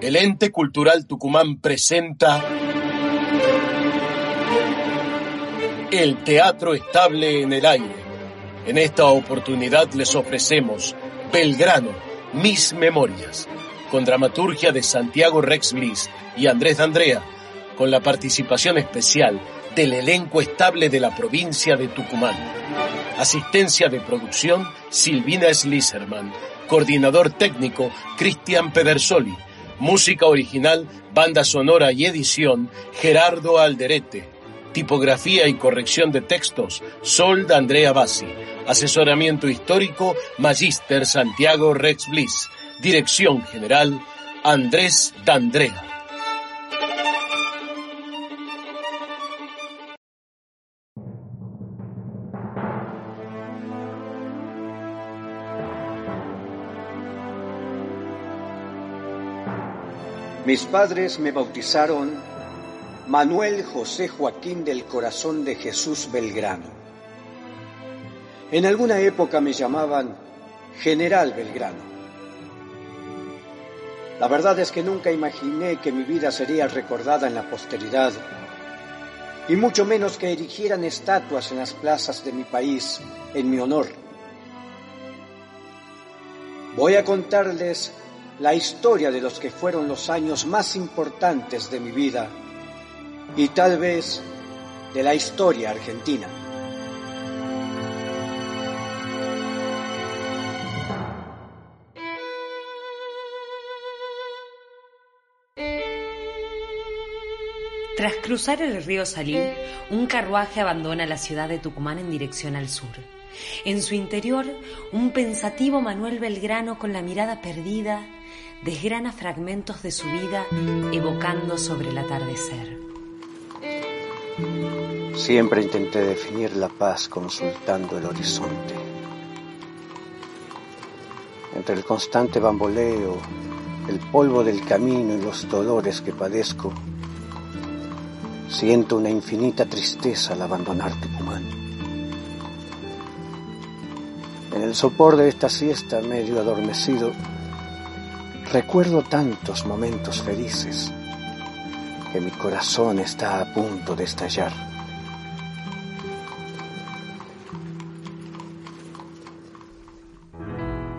El ente cultural Tucumán presenta el teatro estable en el aire. En esta oportunidad les ofrecemos Belgrano, Mis Memorias, con dramaturgia de Santiago Rex Bliss y Andrés D'Andrea, con la participación especial del elenco estable de la provincia de Tucumán. Asistencia de producción Silvina Slisserman. Coordinador técnico Cristian Pedersoli. Música original, banda sonora y edición Gerardo Alderete. Tipografía y corrección de textos Sol de Andrea Bassi. Asesoramiento histórico Magister Santiago Rex Bliss. Dirección general Andrés D'Andrea. Mis padres me bautizaron Manuel José Joaquín del Corazón de Jesús Belgrano. En alguna época me llamaban General Belgrano. La verdad es que nunca imaginé que mi vida sería recordada en la posteridad, y mucho menos que erigieran estatuas en las plazas de mi país en mi honor. Voy a contarles la historia de los que fueron los años más importantes de mi vida y tal vez de la historia argentina. Tras cruzar el río Salín, un carruaje abandona la ciudad de Tucumán en dirección al sur. En su interior, un pensativo Manuel Belgrano con la mirada perdida desgrana fragmentos de su vida evocando sobre el atardecer. Siempre intenté definir la paz consultando el horizonte. Entre el constante bamboleo, el polvo del camino y los dolores que padezco, siento una infinita tristeza al abandonar Tucumán. En el sopor de esta siesta medio adormecido, Recuerdo tantos momentos felices que mi corazón está a punto de estallar.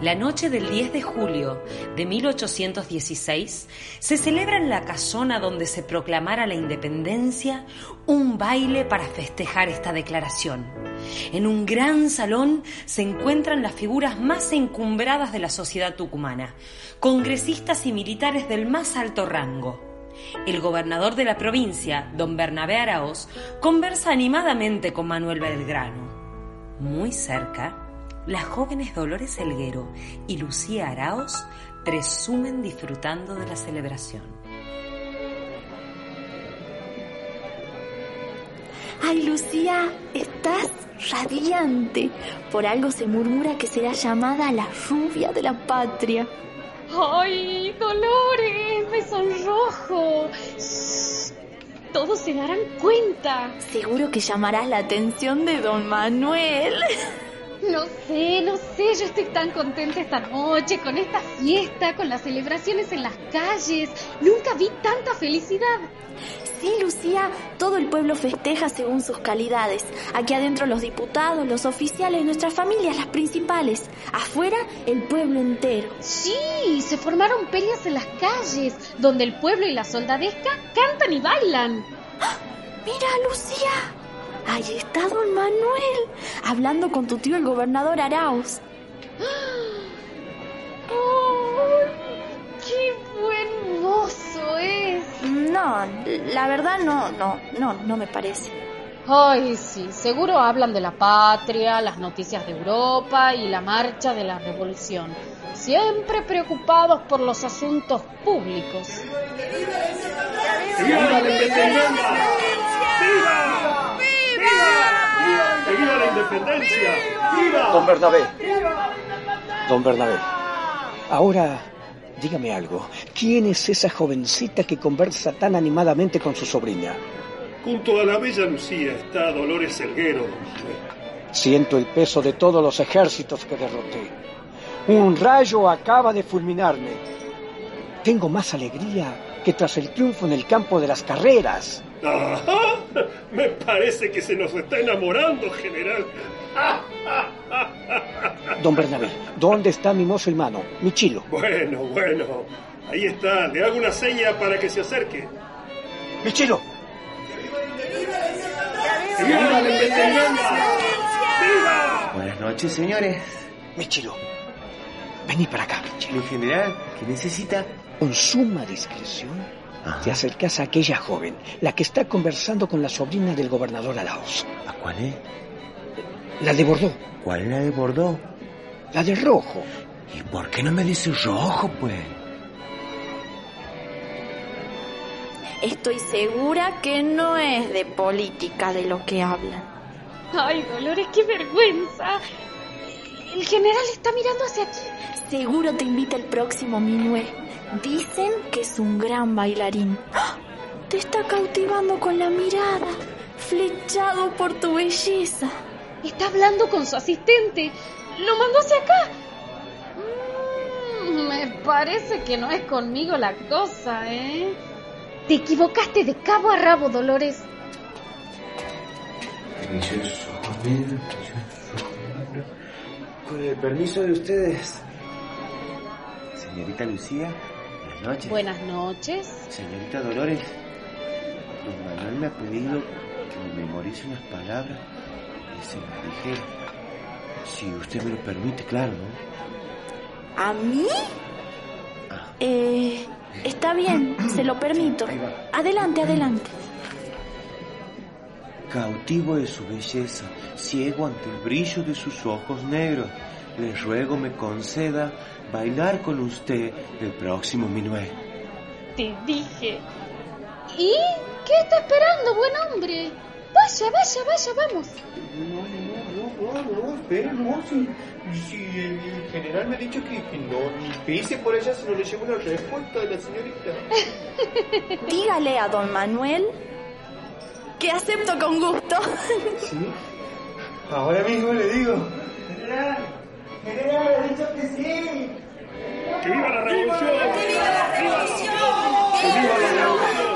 La noche del 10 de julio de 1816 se celebra en la casona donde se proclamara la independencia un baile para festejar esta declaración. En un gran salón se encuentran las figuras más encumbradas de la sociedad tucumana, congresistas y militares del más alto rango. El gobernador de la provincia, don Bernabé Araoz, conversa animadamente con Manuel Belgrano. Muy cerca, las jóvenes Dolores Elguero y Lucía Araos presumen disfrutando de la celebración. Ay, Lucía, estás radiante. Por algo se murmura que será llamada la rubia de la patria. ¡Ay, Dolores! ¡Me sonrojo! Todos se darán cuenta. Seguro que llamarás la atención de don Manuel. No sé, no sé, yo estoy tan contenta esta noche, con esta fiesta, con las celebraciones en las calles. Nunca vi tanta felicidad. Sí, Lucía, todo el pueblo festeja según sus calidades. Aquí adentro los diputados, los oficiales, nuestras familias, las principales. Afuera, el pueblo entero. Sí, se formaron peleas en las calles, donde el pueblo y la soldadesca cantan y bailan. ¡Ah! Mira, Lucía, Ahí está don Manuel, hablando con tu tío el gobernador Arauz. ¡Qué buen mozo es! No, la verdad no, no, no, no me parece. Ay, sí, seguro hablan de la patria, las noticias de Europa y la marcha de la revolución. Siempre preocupados por los asuntos públicos. ¡Viva la independencia! ¡Viva! ¡Viva! ¡Viva la independencia! ¡Viva! Don Bernabé. Don Bernabé. Ahora, dígame algo. ¿Quién es esa jovencita que conversa tan animadamente con su sobrina? Junto a la bella Lucía está Dolores Elguero. Siento el peso de todos los ejércitos que derroté. Un rayo acaba de fulminarme. tengo más alegría que tras el triunfo en el campo de las carreras. Ajá, me parece que se nos está enamorando, general. Don Bernabé, ¿dónde está mi mozo hermano, mi chilo? Bueno, bueno, ahí está. Le hago una seña para que se acerque. ¡Mi chilo! ¡Viva la independencia! ¡Viva! Buenas noches, señores. Mi chilo, vení para acá, mi chilo. Mi general, ¿qué necesita? Con suma discreción, Ajá. te acercas a aquella joven, la que está conversando con la sobrina del gobernador Arauz. ¿A cuál es? La de Bordeaux, ¿Cuál es la de Bordeaux? la de rojo. ¿Y por qué no me dice rojo, pues? Estoy segura que no es de política de lo que hablan. Ay, Dolores, qué vergüenza. El general está mirando hacia aquí. Seguro te invita el próximo Minué. Dicen que es un gran bailarín. ¡Ah! Te está cautivando con la mirada, flechado por tu belleza. Está hablando con su asistente. Lo mandó hacia acá. Mm, me parece que no es conmigo la cosa, ¿eh? Te equivocaste de cabo a rabo, Dolores. Con el permiso de ustedes. Señorita Lucía, buenas noches. Buenas noches. Señorita Dolores, don Manuel me ha pedido que me memorice unas palabras y se las dijera. Si usted me lo permite, claro, ¿no? ¿A mí? Ah. Eh, está bien, se lo permito. Ahí va. Adelante, adelante. Cautivo de su belleza, ciego ante el brillo de sus ojos negros, le ruego me conceda bailar con usted el próximo minué. Te dije. ¿Y qué está esperando, buen hombre? Vaya, vaya, vaya, vamos. No, no, no, no, no, espera, no, si, si el, el general me ha dicho que, que no, ni pise por ella si no le llevo una respuesta de la señorita. Dígale a don Manuel que acepto con gusto. ¿Sí? Ahora mismo le digo. General, dicho que sí. ¡Que viva la revolución! ¡Que viva la revolución! ¡Que viva la revolución!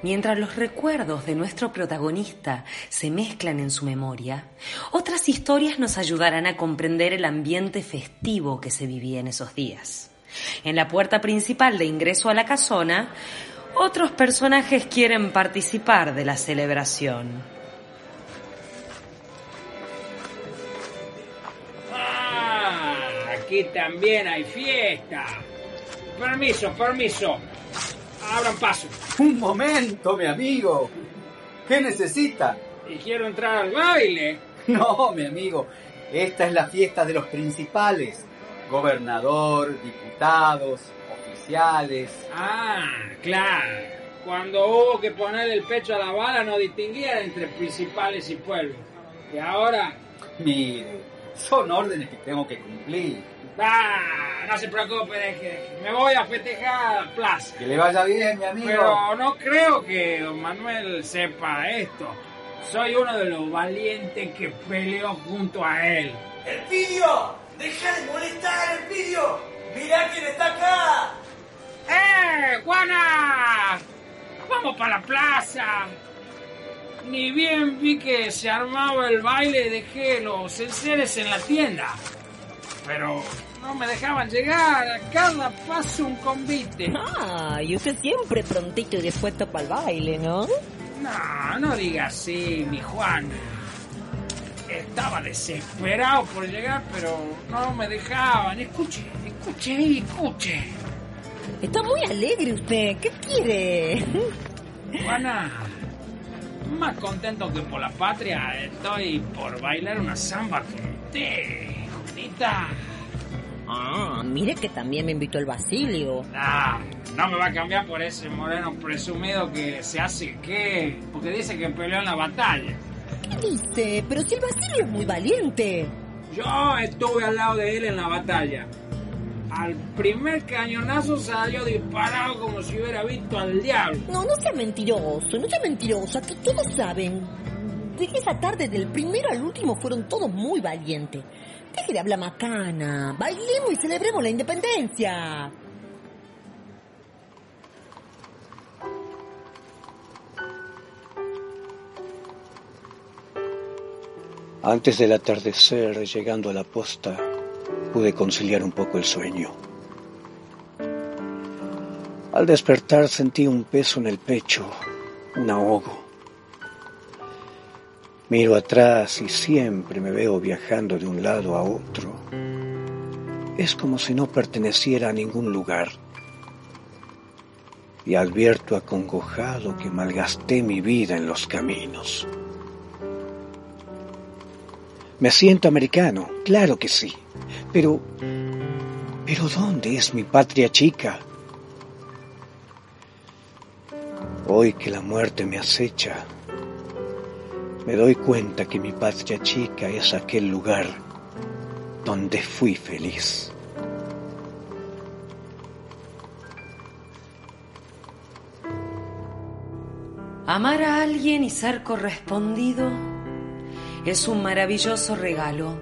Mientras los recuerdos de nuestro protagonista se mezclan en su memoria, otras historias nos ayudarán a comprender el ambiente festivo que se vivía en esos días. En la puerta principal de ingreso a la casona, otros personajes quieren participar de la celebración. Aquí también hay fiesta. Permiso, permiso. Abran paso. Un momento, mi amigo. ¿Qué necesita? Y quiero entrar al baile. No, mi amigo. Esta es la fiesta de los principales. Gobernador, diputados, oficiales. Ah, claro. Cuando hubo que poner el pecho a la bala no distinguía entre principales y pueblos. Y ahora, Mire, son órdenes que tengo que cumplir. Ah, no se preocupe, deje, deje. Me voy a festejar a la plaza. Que le vaya bien, mi amigo. Pero no creo que don Manuel sepa esto. Soy uno de los valientes que peleó junto a él. ¡Elpidio! ¡Deja de molestar, Elpidio! ¡Mirá quién está acá! ¡Eh, Juana! ¡Vamos para la plaza! Ni bien vi que se armaba el baile, dejé los enseres en la tienda. Pero no me dejaban llegar, a cada paso un convite. Ah, y usted siempre prontito y dispuesto para el baile, ¿no? No, no diga así, mi Juan. Estaba desesperado por llegar, pero no me dejaban. Escuche, escuche, escuche. Está muy alegre usted. ¿Qué quiere? Juana, más contento que por la patria, estoy por bailar una samba con usted, Juanita. Mire que también me invitó el Basilio. Ah, no me va a cambiar por ese moreno presumido que se hace que... Porque dice que peleó en la batalla. ¿Qué dice? Pero si el Basilio es muy valiente. Yo estuve al lado de él en la batalla. Al primer cañonazo salió disparado como si hubiera visto al diablo. No, no sea mentiroso, no sea mentiroso. Aquí todos saben. de esa tarde del primero al último fueron todos muy valientes. Deje de hablar macana. Bailemos y celebremos la independencia. Antes del atardecer, llegando a la posta, pude conciliar un poco el sueño. Al despertar sentí un peso en el pecho, un ahogo. Miro atrás y siempre me veo viajando de un lado a otro. Es como si no perteneciera a ningún lugar. Y advierto acongojado que malgasté mi vida en los caminos. Me siento americano, claro que sí. Pero... Pero ¿dónde es mi patria chica? Hoy que la muerte me acecha, me doy cuenta que mi patria chica es aquel lugar donde fui feliz. Amar a alguien y ser correspondido es un maravilloso regalo.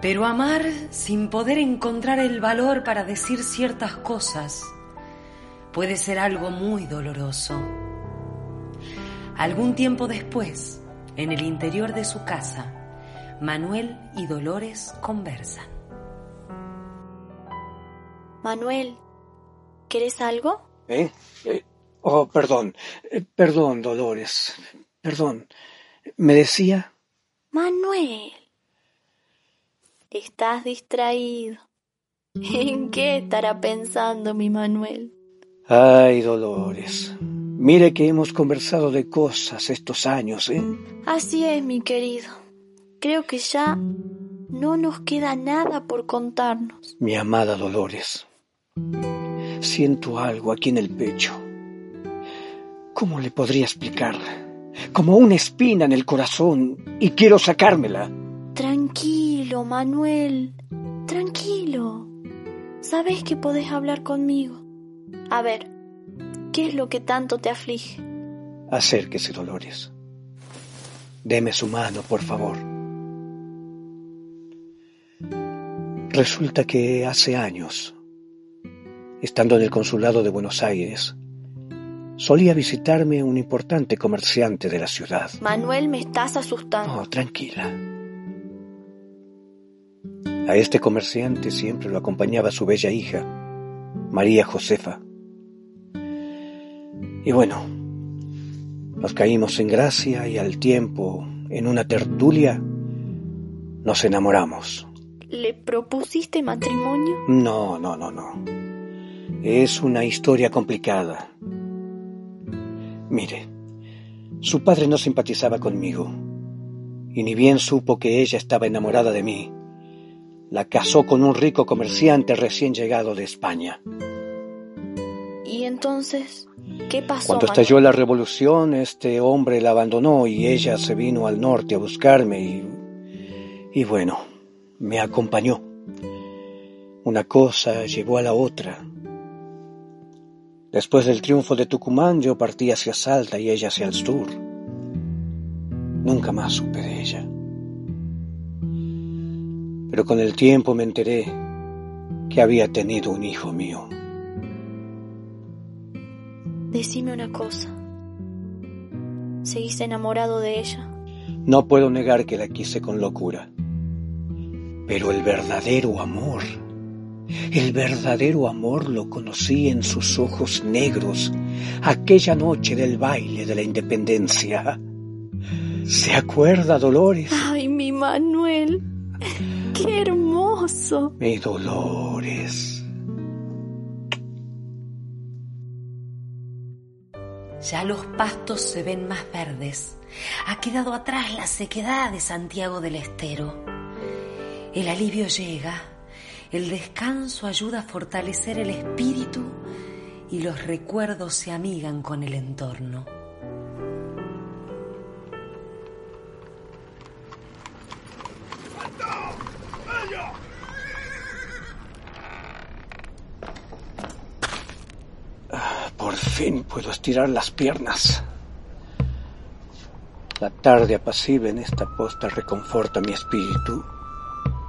Pero amar sin poder encontrar el valor para decir ciertas cosas puede ser algo muy doloroso. Algún tiempo después, en el interior de su casa, Manuel y Dolores conversan. Manuel, ¿querés algo? ¿Eh? eh oh, perdón. Eh, perdón, Dolores. Perdón. ¿Me decía? Manuel, estás distraído. ¿En qué estará pensando mi Manuel? Ay, Dolores. Mire que hemos conversado de cosas estos años, ¿eh? Así es, mi querido. Creo que ya no nos queda nada por contarnos. Mi amada Dolores, siento algo aquí en el pecho. ¿Cómo le podría explicar? como una espina en el corazón y quiero sacármela. Tranquilo, Manuel, tranquilo. Sabes que podés hablar conmigo. A ver, ¿qué es lo que tanto te aflige? Acérquese, Dolores. Deme su mano, por favor. Resulta que hace años, estando en el consulado de Buenos Aires, solía visitarme un importante comerciante de la ciudad. Manuel, me estás asustando. No, tranquila. A este comerciante siempre lo acompañaba su bella hija, María Josefa. Y bueno, nos caímos en gracia y al tiempo, en una tertulia, nos enamoramos. ¿Le propusiste matrimonio? No, no, no, no. Es una historia complicada. Mire, su padre no simpatizaba conmigo, y ni bien supo que ella estaba enamorada de mí, la casó con un rico comerciante recién llegado de España. ¿Y entonces qué pasó? Cuando estalló la revolución, este hombre la abandonó y ella se vino al norte a buscarme y... y bueno, me acompañó. Una cosa llevó a la otra. Después del triunfo de Tucumán yo partí hacia Salta y ella hacia el sur. Nunca más supe de ella. Pero con el tiempo me enteré que había tenido un hijo mío. Decime una cosa. ¿Seguís enamorado de ella? No puedo negar que la quise con locura. Pero el verdadero amor el verdadero amor lo conocí en sus ojos negros aquella noche del baile de la independencia. ¿Se acuerda, Dolores? Ay, mi Manuel. Qué hermoso. Mi Dolores. Ya los pastos se ven más verdes. Ha quedado atrás la sequedad de Santiago del Estero. El alivio llega el descanso ayuda a fortalecer el espíritu y los recuerdos se amigan con el entorno. Ah, por puedo estirar las piernas. La tarde apacible en esta posta reconforta mi espíritu.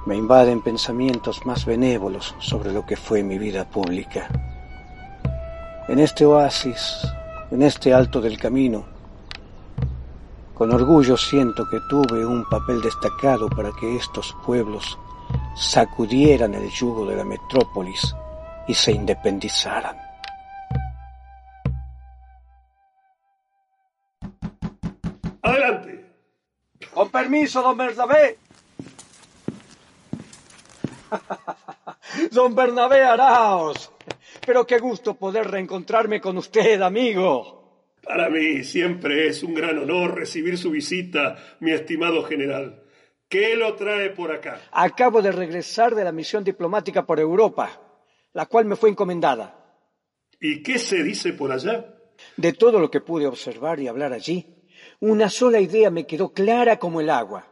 Me invaden pensamientos más benévolos sobre lo que fue mi vida pública. En este oasis, en este alto del camino, con orgullo siento que tuve un papel destacado para que estos pueblos sacudieran el yugo de la metrópolis y se independizaran. Permiso, don Bernabé. don Bernabé Araos. Pero qué gusto poder reencontrarme con usted, amigo. Para mí siempre es un gran honor recibir su visita, mi estimado general. ¿Qué lo trae por acá? Acabo de regresar de la misión diplomática por Europa, la cual me fue encomendada. ¿Y qué se dice por allá? De todo lo que pude observar y hablar allí, una sola idea me quedó clara como el agua.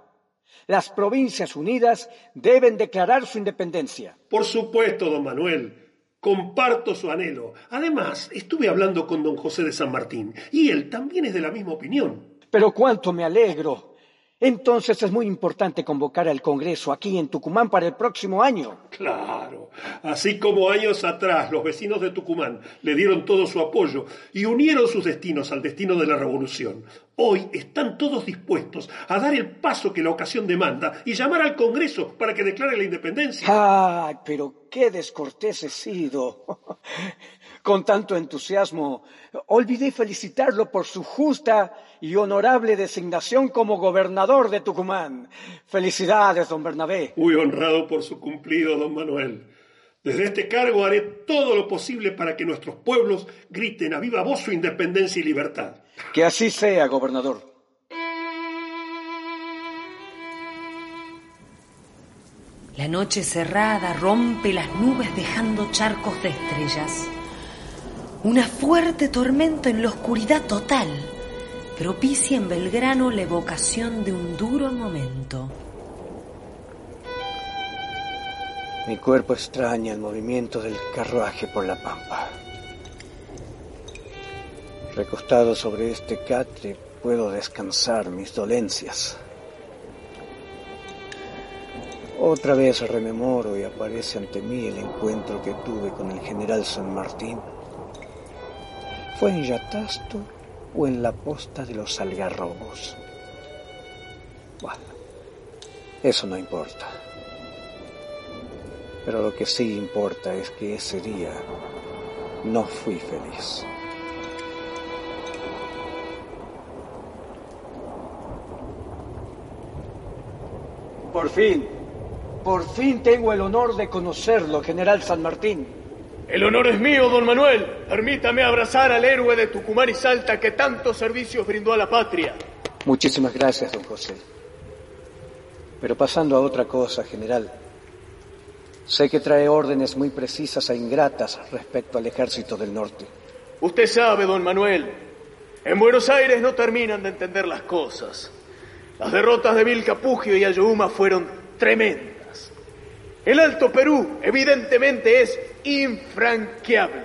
Las Provincias Unidas deben declarar su independencia. Por supuesto, don Manuel. Comparto su anhelo. Además, estuve hablando con don José de San Martín y él también es de la misma opinión. Pero cuánto me alegro. Entonces es muy importante convocar al Congreso aquí en Tucumán para el próximo año. Claro, así como años atrás los vecinos de Tucumán le dieron todo su apoyo y unieron sus destinos al destino de la revolución, hoy están todos dispuestos a dar el paso que la ocasión demanda y llamar al Congreso para que declare la independencia. ¡Ay, pero qué descortés he sido! Con tanto entusiasmo, olvidé felicitarlo por su justa y honorable designación como gobernador de Tucumán. Felicidades, don Bernabé. Muy honrado por su cumplido, don Manuel. Desde este cargo haré todo lo posible para que nuestros pueblos griten a viva voz su independencia y libertad. Que así sea, gobernador. La noche cerrada rompe las nubes dejando charcos de estrellas. Una fuerte tormenta en la oscuridad total propicia en Belgrano la evocación de un duro momento. Mi cuerpo extraña el movimiento del carruaje por la pampa. Recostado sobre este catre puedo descansar mis dolencias. Otra vez rememoro y aparece ante mí el encuentro que tuve con el general San Martín. Fue en Yatasto o en la posta de los algarrobos. Bueno, eso no importa. Pero lo que sí importa es que ese día no fui feliz. Por fin, por fin tengo el honor de conocerlo, general San Martín. El honor es mío, don Manuel. Permítame abrazar al héroe de Tucumán y Salta que tantos servicios brindó a la patria. Muchísimas gracias, don José. Pero pasando a otra cosa, general. Sé que trae órdenes muy precisas e ingratas respecto al ejército del norte. Usted sabe, don Manuel, en Buenos Aires no terminan de entender las cosas. Las derrotas de Vilcapugio y Ayohuma fueron tremendas. El Alto Perú evidentemente es infranqueable.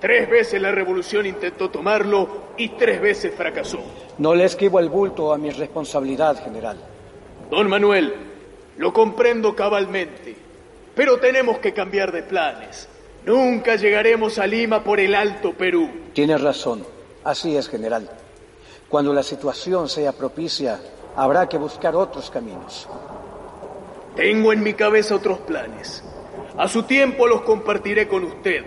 Tres veces la revolución intentó tomarlo y tres veces fracasó. No le esquivo el bulto a mi responsabilidad, general. Don Manuel, lo comprendo cabalmente, pero tenemos que cambiar de planes. Nunca llegaremos a Lima por el Alto Perú. Tiene razón. Así es, general. Cuando la situación sea propicia, habrá que buscar otros caminos. Tengo en mi cabeza otros planes. A su tiempo los compartiré con usted.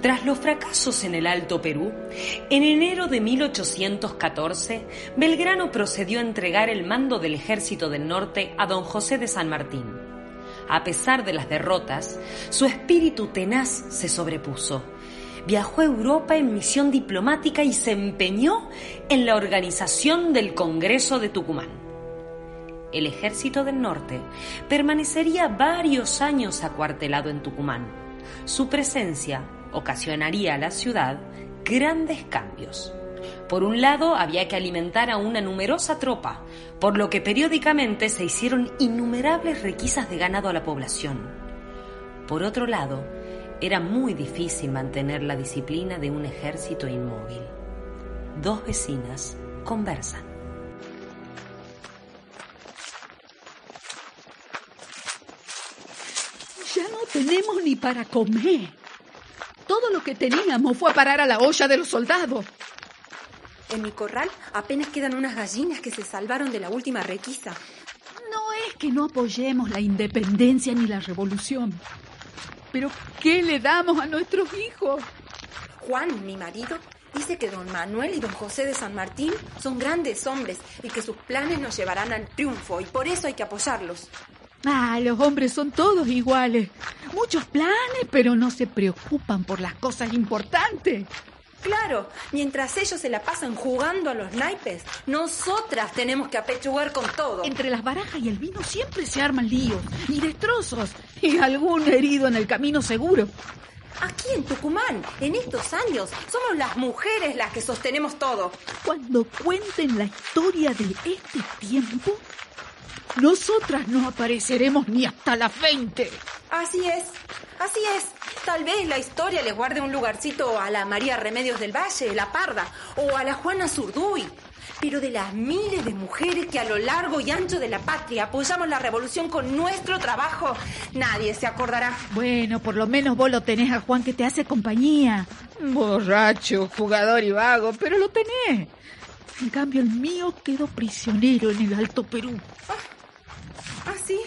Tras los fracasos en el Alto Perú, en enero de 1814, Belgrano procedió a entregar el mando del ejército del norte a don José de San Martín. A pesar de las derrotas, su espíritu tenaz se sobrepuso. Viajó a Europa en misión diplomática y se empeñó en la organización del Congreso de Tucumán. El ejército del norte permanecería varios años acuartelado en Tucumán. Su presencia ocasionaría a la ciudad grandes cambios. Por un lado, había que alimentar a una numerosa tropa, por lo que periódicamente se hicieron innumerables requisas de ganado a la población. Por otro lado, Era muy difícil mantener la disciplina de un ejército inmóvil. Dos vecinas conversan. Ya no tenemos ni para comer. Todo lo que teníamos fue a parar a la olla de los soldados. En mi corral apenas quedan unas gallinas que se salvaron de la última requisa. No es que no apoyemos la independencia ni la revolución. Pero ¿qué le damos a nuestros hijos? Juan, mi marido, dice que don Manuel y don José de San Martín son grandes hombres y que sus planes nos llevarán al triunfo y por eso hay que apoyarlos. Ah, los hombres son todos iguales. Muchos planes, pero no se preocupan por las cosas importantes. Claro, mientras ellos se la pasan jugando a los naipes, nosotras tenemos que apechugar con todo. Entre las barajas y el vino siempre se arman líos y destrozos y algún herido en el camino seguro. Aquí en Tucumán, en estos años, somos las mujeres las que sostenemos todo. Cuando cuenten la historia de este tiempo, nosotras no apareceremos ni hasta las 20. Así es, así es. Tal vez la historia le guarde un lugarcito a la María Remedios del Valle, la Parda, o a la Juana Zurduy. Pero de las miles de mujeres que a lo largo y ancho de la patria apoyamos la revolución con nuestro trabajo, nadie se acordará. Bueno, por lo menos vos lo tenés a Juan que te hace compañía. Borracho, jugador y vago, pero lo tenés. En cambio, el mío quedó prisionero en el Alto Perú. ¿Ah, sí?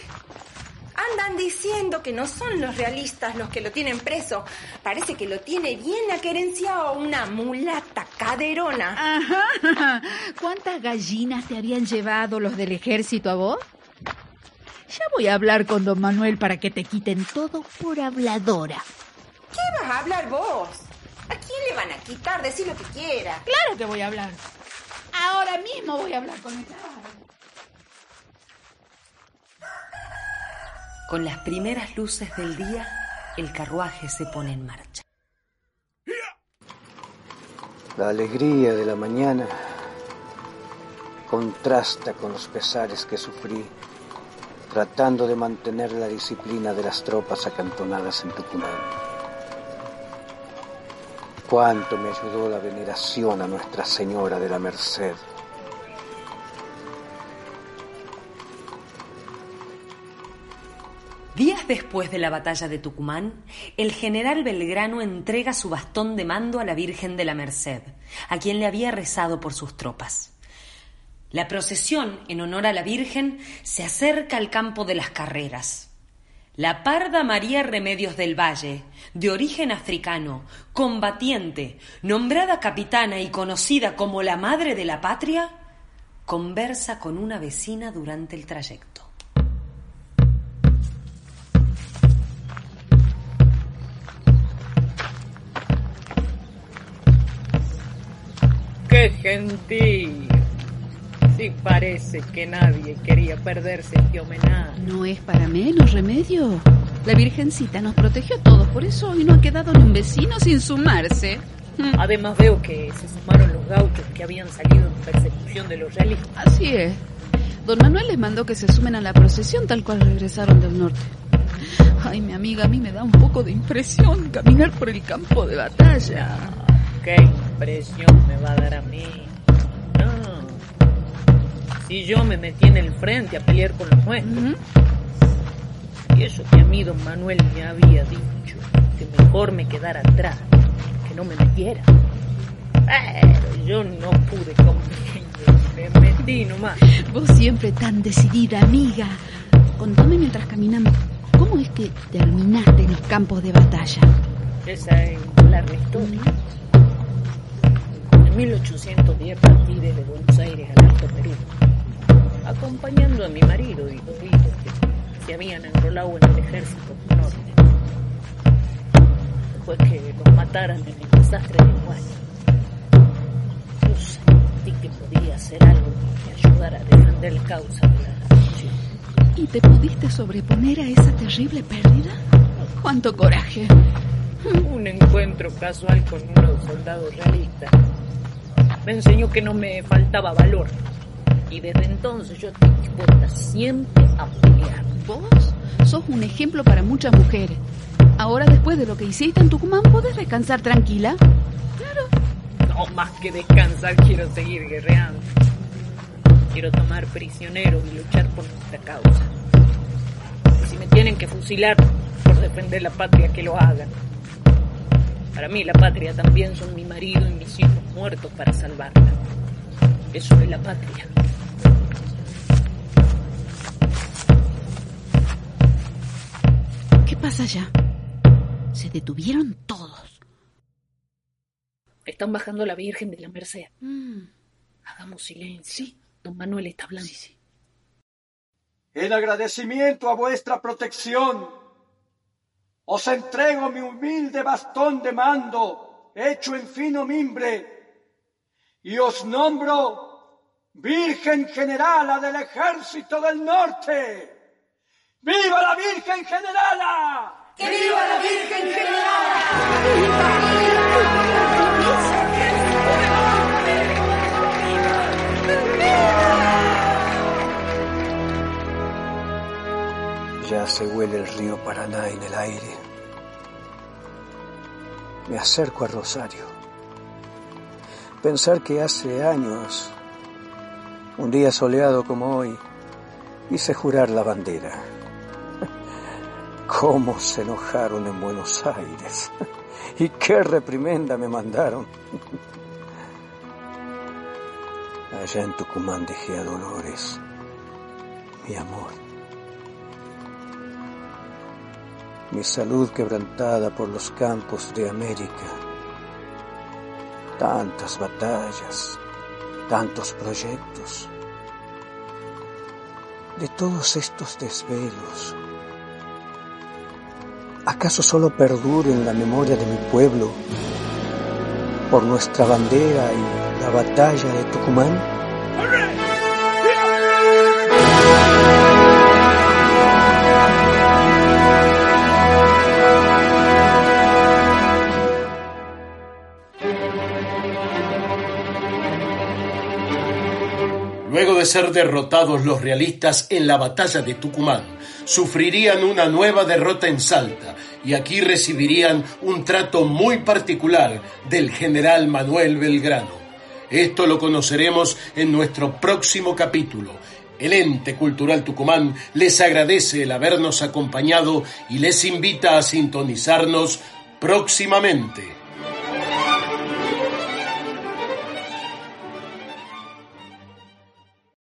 Andan diciendo que no son los realistas los que lo tienen preso. Parece que lo tiene bien aquerenciado una mulata caderona. Ajá. ¿Cuántas gallinas te habían llevado los del ejército a vos? Ya voy a hablar con don Manuel para que te quiten todo por habladora. ¿Qué vas a hablar vos? ¿A quién le van a quitar? Decir lo que quiera. Claro que voy a hablar. Ahora mismo voy a hablar con esta. Con las primeras luces del día, el carruaje se pone en marcha. La alegría de la mañana contrasta con los pesares que sufrí tratando de mantener la disciplina de las tropas acantonadas en Tucumán. Cuánto me ayudó la veneración a Nuestra Señora de la Merced. Días después de la batalla de Tucumán, el general Belgrano entrega su bastón de mando a la Virgen de la Merced, a quien le había rezado por sus tropas. La procesión en honor a la Virgen se acerca al campo de las carreras. La parda María Remedios del Valle, de origen africano, combatiente, nombrada capitana y conocida como la madre de la patria, conversa con una vecina durante el trayecto. ¡Qué gentil! Sí parece que nadie quería perderse este homenaje. No es para menos remedio. La Virgencita nos protegió a todos, por eso hoy no ha quedado ni un vecino sin sumarse. Además veo que se sumaron los gauchos que habían salido en persecución de los realistas. Así es. Don Manuel les mandó que se sumen a la procesión tal cual regresaron del norte. Ay, mi amiga, a mí me da un poco de impresión caminar por el campo de batalla. ¿Qué impresión me va a dar a mí? No. Si yo me metí en el frente a pelear con los nuestros. Y eso que a mí don Manuel me había dicho, que mejor me quedara atrás, que no me metiera. Pero yo no pude con me metí nomás. Vos siempre tan decidida, amiga. Contame mientras caminamos, ¿cómo es que terminaste en los campos de batalla? Esa es la historia. En 1810 partí desde Buenos Aires al Alto Perú, acompañando a mi marido y dos hijos que se habían enrolado en el ejército norte. Después que los mataran en el desastre de Guaya. Yo sentí que podía hacer algo que ayudara a defender la causa de la revolución. ¿Y te pudiste sobreponer a esa terrible pérdida? ¡Cuánto coraje! Un encuentro casual con unos soldados realistas me enseñó que no me faltaba valor. Y desde entonces yo estoy dispuesta siempre a pelear. Vos sos un ejemplo para muchas mujeres. Ahora, después de lo que hiciste en Tucumán, ¿puedes descansar tranquila? Claro. No, más que descansar, quiero seguir guerreando. Quiero tomar prisioneros y luchar por nuestra causa. Y si me tienen que fusilar por defender la patria, que lo hagan. Para mí la patria también son mi marido y mis hijos muertos para salvarla. Eso es la patria. ¿Qué pasa allá? Se detuvieron todos. Están bajando la Virgen de la Merced. Mm. Hagamos silencio. Sí. Don Manuel está hablando. Sí, sí. En agradecimiento a vuestra protección, os entrego mi humilde bastón de mando hecho en fino mimbre y os nombro Virgen Generala del Ejército del Norte. ¡Viva la Virgen Generala! ¡Que viva la Virgen Generala! Ya se huele el río Paraná en el aire. Me acerco a Rosario. Pensar que hace años, un día soleado como hoy, hice jurar la bandera. ¿Cómo se enojaron en Buenos Aires? ¿Y qué reprimenda me mandaron? Allá en Tucumán dejé a Dolores, mi amor. Mi salud quebrantada por los campos de América. Tantas batallas, tantos proyectos. De todos estos desvelos, ¿acaso solo perduro en la memoria de mi pueblo por nuestra bandera y la batalla de Tucumán? De ser derrotados los realistas en la batalla de Tucumán, sufrirían una nueva derrota en Salta y aquí recibirían un trato muy particular del general Manuel Belgrano. Esto lo conoceremos en nuestro próximo capítulo. El ente cultural Tucumán les agradece el habernos acompañado y les invita a sintonizarnos próximamente.